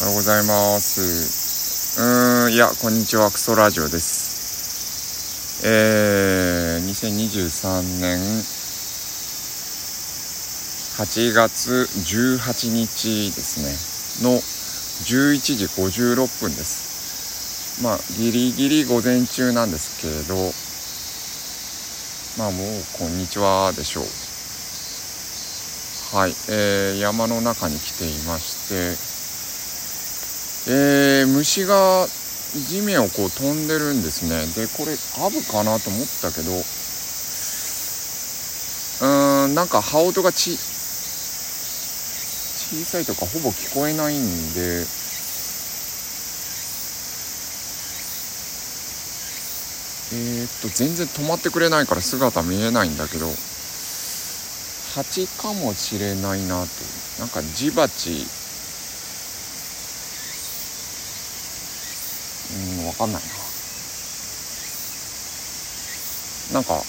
おはようございます。うーん、いや、こんにちは、クソラジオです。えー、2023年8月18日ですね、の11時56分です。まあ、ギリギリ午前中なんですけど、まあもう、こんにちはでしょう。はい、えー、山の中に来ていまして、えー、虫が地面をこう飛んでるんですね。でこれアブかなと思ったけどうーんなんか羽音がち小さいとかほぼ聞こえないんでえー、っと全然止まってくれないから姿見えないんだけど蜂かもしれないなとなんかジバチうんわかんないな。なんかは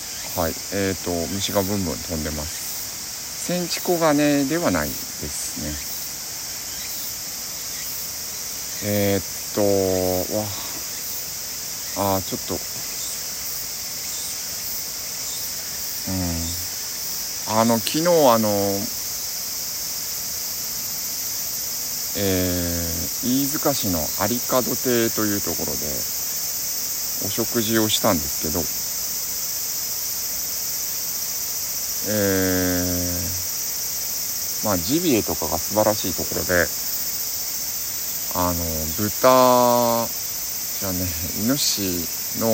い。えっ、と虫がブンブン飛んでます。センチコガネではないですね。えー、っとわあーちょっと。うん。あの昨日あのえー飯塚市の有門亭というところでお食事をしたんですけどえーまあジビエとかが素晴らしいところであの豚じゃねイノシシの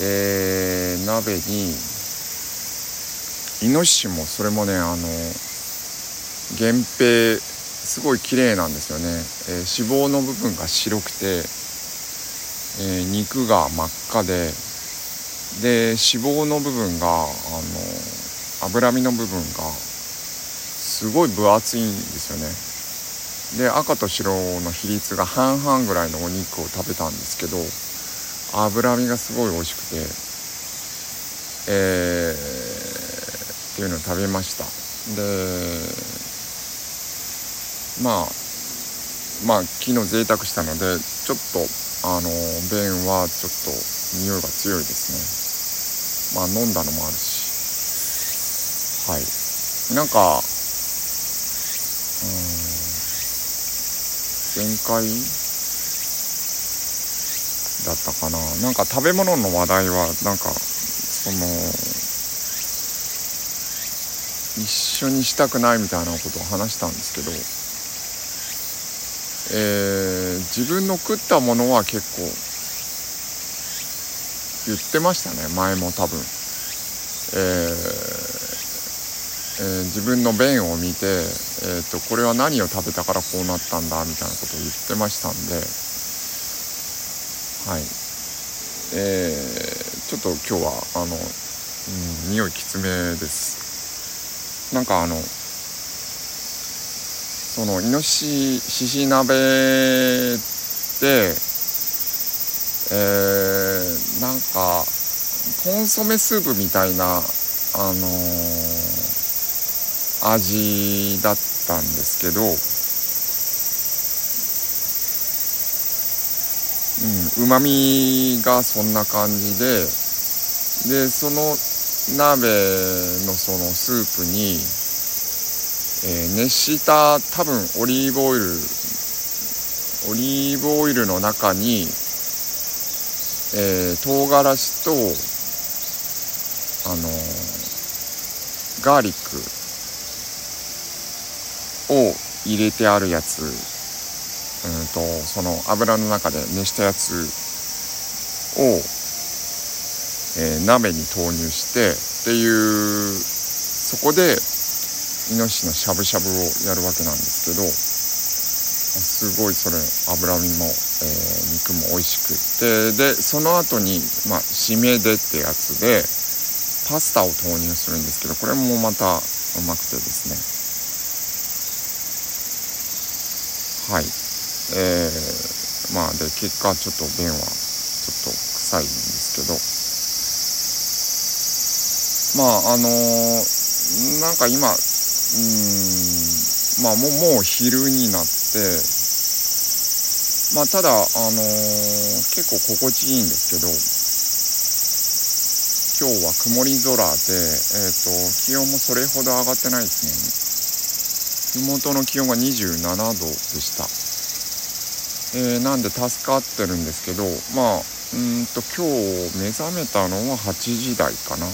えー鍋にイノシシもそれもねあの源平すごい綺麗なんですよね、えー脂肪の部分が白くて、えー肉が真っ赤でで脂肪の部分があの脂身の部分がすごい分厚いんですよね。で赤と白の比率が半々ぐらいのお肉を食べたんですけど脂身がすごい美味しくてえーっていうのを食べました。でまあまあ昨日贅沢したのでちょっとあの便はちょっと匂いが強いですね。まあ飲んだのもあるし。はい。なんかうん。前回だったかな。なんか食べ物の話題はなんかその一緒にしたくないみたいなことを話したんですけど。えー自分の食ったものは結構言ってましたね前も多分、えーえー自分の便を見て、えー、とこれは何を食べたからこうなったんだみたいなことを言ってましたんではい。えーちょっと今日はあの、うん、匂いきつめです。なんかあのそのイノシシ鍋でえー、なんかコンソメスープみたいなあのー味だったんですけどうんうまみがそんな感じででその鍋のそのスープにえー熱した多分オリーブオイルオリーブオイルの中に、えー唐辛子とあのーガーリックを入れてあるやつ。うんとその油の中で熱したやつを、えー鍋に投入してっていうそこでイノシシのしゃぶしゃぶをやるわけなんですけどすごいそれ脂身も、えー肉も美味しくってでその後にまあ締めでってやつでパスタを投入するんですけどこれもまたうまくてですね。はい。えー、まあで結果ちょっと便はちょっと臭いんですけど。まああのーなんか今うん。まあもうもう昼になってまあただあのー、結構心地いいんですけど今日は曇り空で、えーと、気温もそれほど上がってないですね。麓の気温が27度でした、えー、なんで助かってるんですけどまあうんと今日目覚めたのは8時台かな。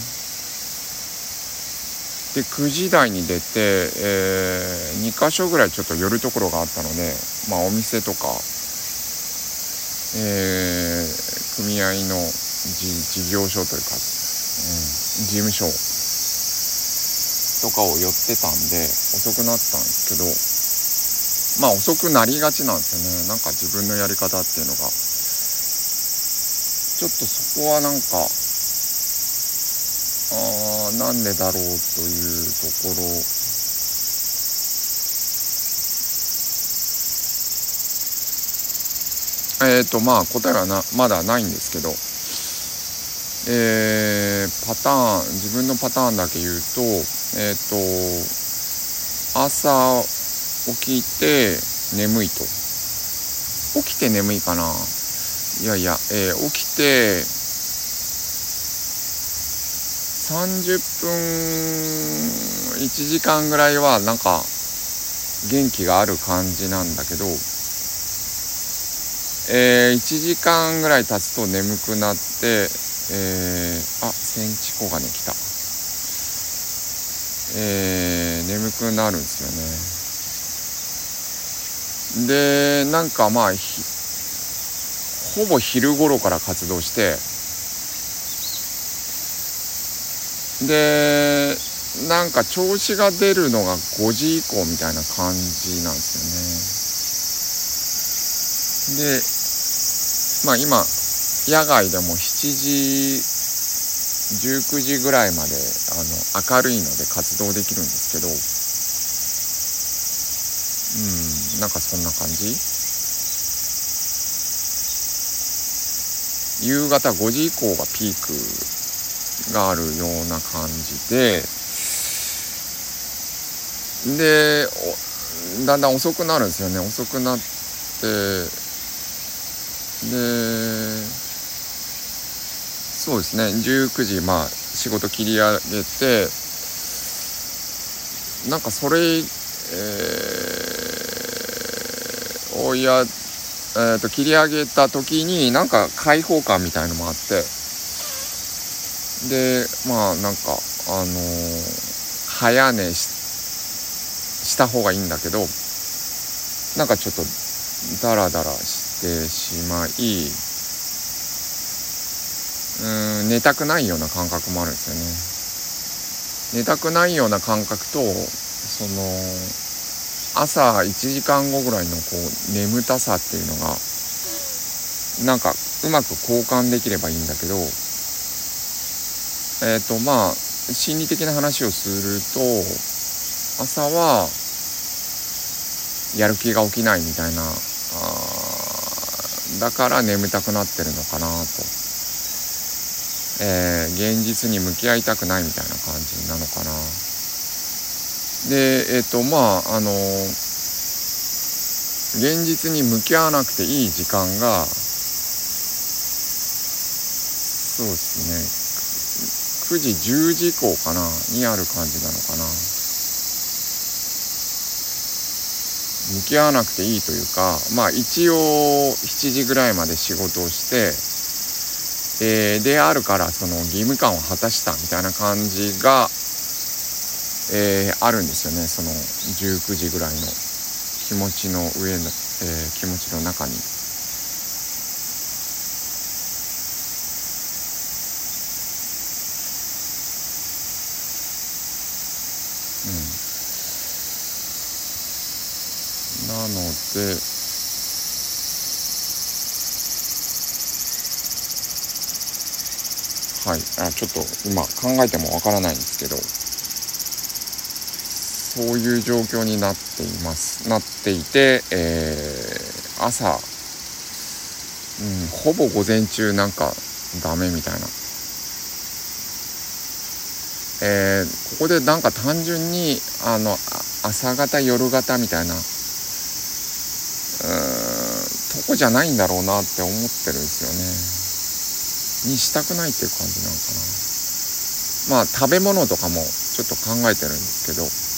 で9時台に出て、えー、2箇所ぐらいちょっと寄るところがあったのでまあお店とか、えー、組合の事業所というかうん事務所とかを寄ってたんで遅くなったんですけどまあ遅くなりがちなんですよね。なんか自分のやり方っていうのが。ちょっとそこはなんかあなんでだろうというところ。えっ、ー、とまあ答えはなまだないんですけど。えー、パターン自分のパターンだけ言うとえっ、ー、と朝起きて眠いと。起きて眠いかな。いやいや、えー、起きて30分1時間ぐらいはなんか元気がある感じなんだけどえー、1時間ぐらい経つと眠くなってえー、あセンチコガネ来た。えー、眠くなるんですよね。でなんかまあほぼ昼頃から活動してでなんか調子が出るのが5時以降みたいな感じなんですよね。でまあ今野外でも7時19時ぐらいまであの明るいので活動できるんですけど。うんなんかそんな感じ。夕方5時以降がピーク。があるような感じででだんだん遅くなるんですよね。遅くなってでそうですね。19時まあ仕事切り上げてなんかそれ、えー、をや、えー、と切り上げた時になんか開放感みたいのもあってでまあなんかあのー、早寝した方がいいんだけどなんかちょっとダラダラしてしまいうん寝たくないような感覚もあるんですよね。寝たくないような感覚とその朝1時間後ぐらいのこう眠たさっていうのがなんかうまく交換できればいいんだけどえっ、ー、とまあ心理的な話をすると朝はやる気が起きないみたいなあだから眠たくなってるのかなとえー、現実に向き合いたくないみたいな感じなのかな。でえっ、ー、とまああの現実に向き合わなくていい時間がそうですね9時10時以降かな？にある感じなのかな？向き合わなくていいというかまあ一応7時ぐらいまで仕事をしてえ、であるからその義務感を果たしたみたいな感じが、えー、あるんですよねその19時ぐらいの気持ちの上の、えー、気持ちの中に。なのではいあちょっと今考えてもわからないんですけどそういう状況になっています。なっていて、えー、朝、うん、ほぼ午前中なんかダメみたいな。えー、ここでなんか単純にあの朝方夜型みたいなこじゃないんだろうなって思ってるんですよね。にしたくないっていう感じなのかな。まあ食べ物とかもちょっと考えてるんですけど。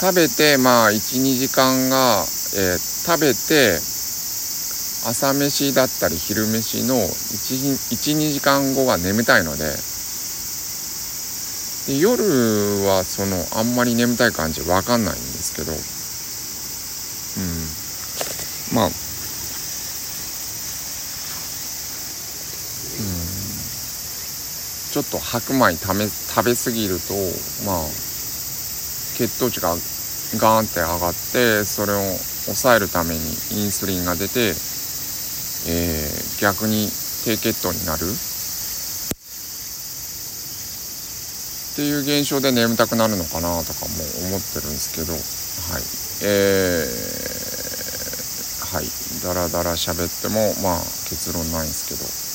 食べてまあ12時間が、えー、食べて朝飯だったり昼飯の12時間後が眠たいので。で夜はそのあんまり眠たい感じわかんないんですけど。うん。まあちょっと白米食べ食べ過ぎるとまあ血糖値がガーンって上がってそれを抑えるためにインスリンが出てえー、逆に低血糖になる。っていう現象で眠たくなるのかなとかも思ってるんですけどはい。えー、はい。だらだら喋ってもまあ結論ないんですけど。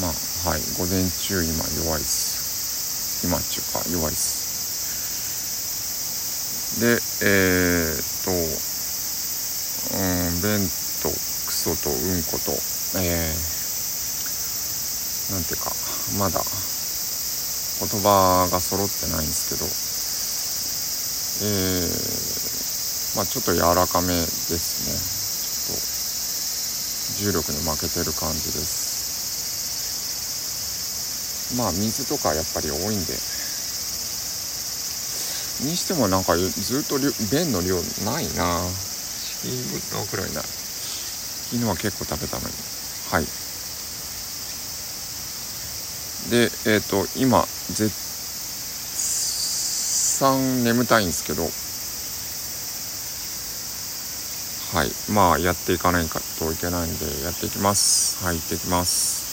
まあはい午前中今弱いっす今っていうか弱いっすでえー、っとうん弁当ソとうんこと、えー、なんていうか、まだ言葉が揃ってないんですけど、えー、まあちょっと柔らかめですね。ちょっと重力に負けてる感じです。まあ水とかやっぱり多いんで、にしてもなんかずっと便の量ないな。死ぬくらいな。い。昨日は結構食べたのに。はい。でえっ、ー、と今絶賛眠たいんですけど。はい。まあやっていかないといけないんでやっていきます。はい行ってきます。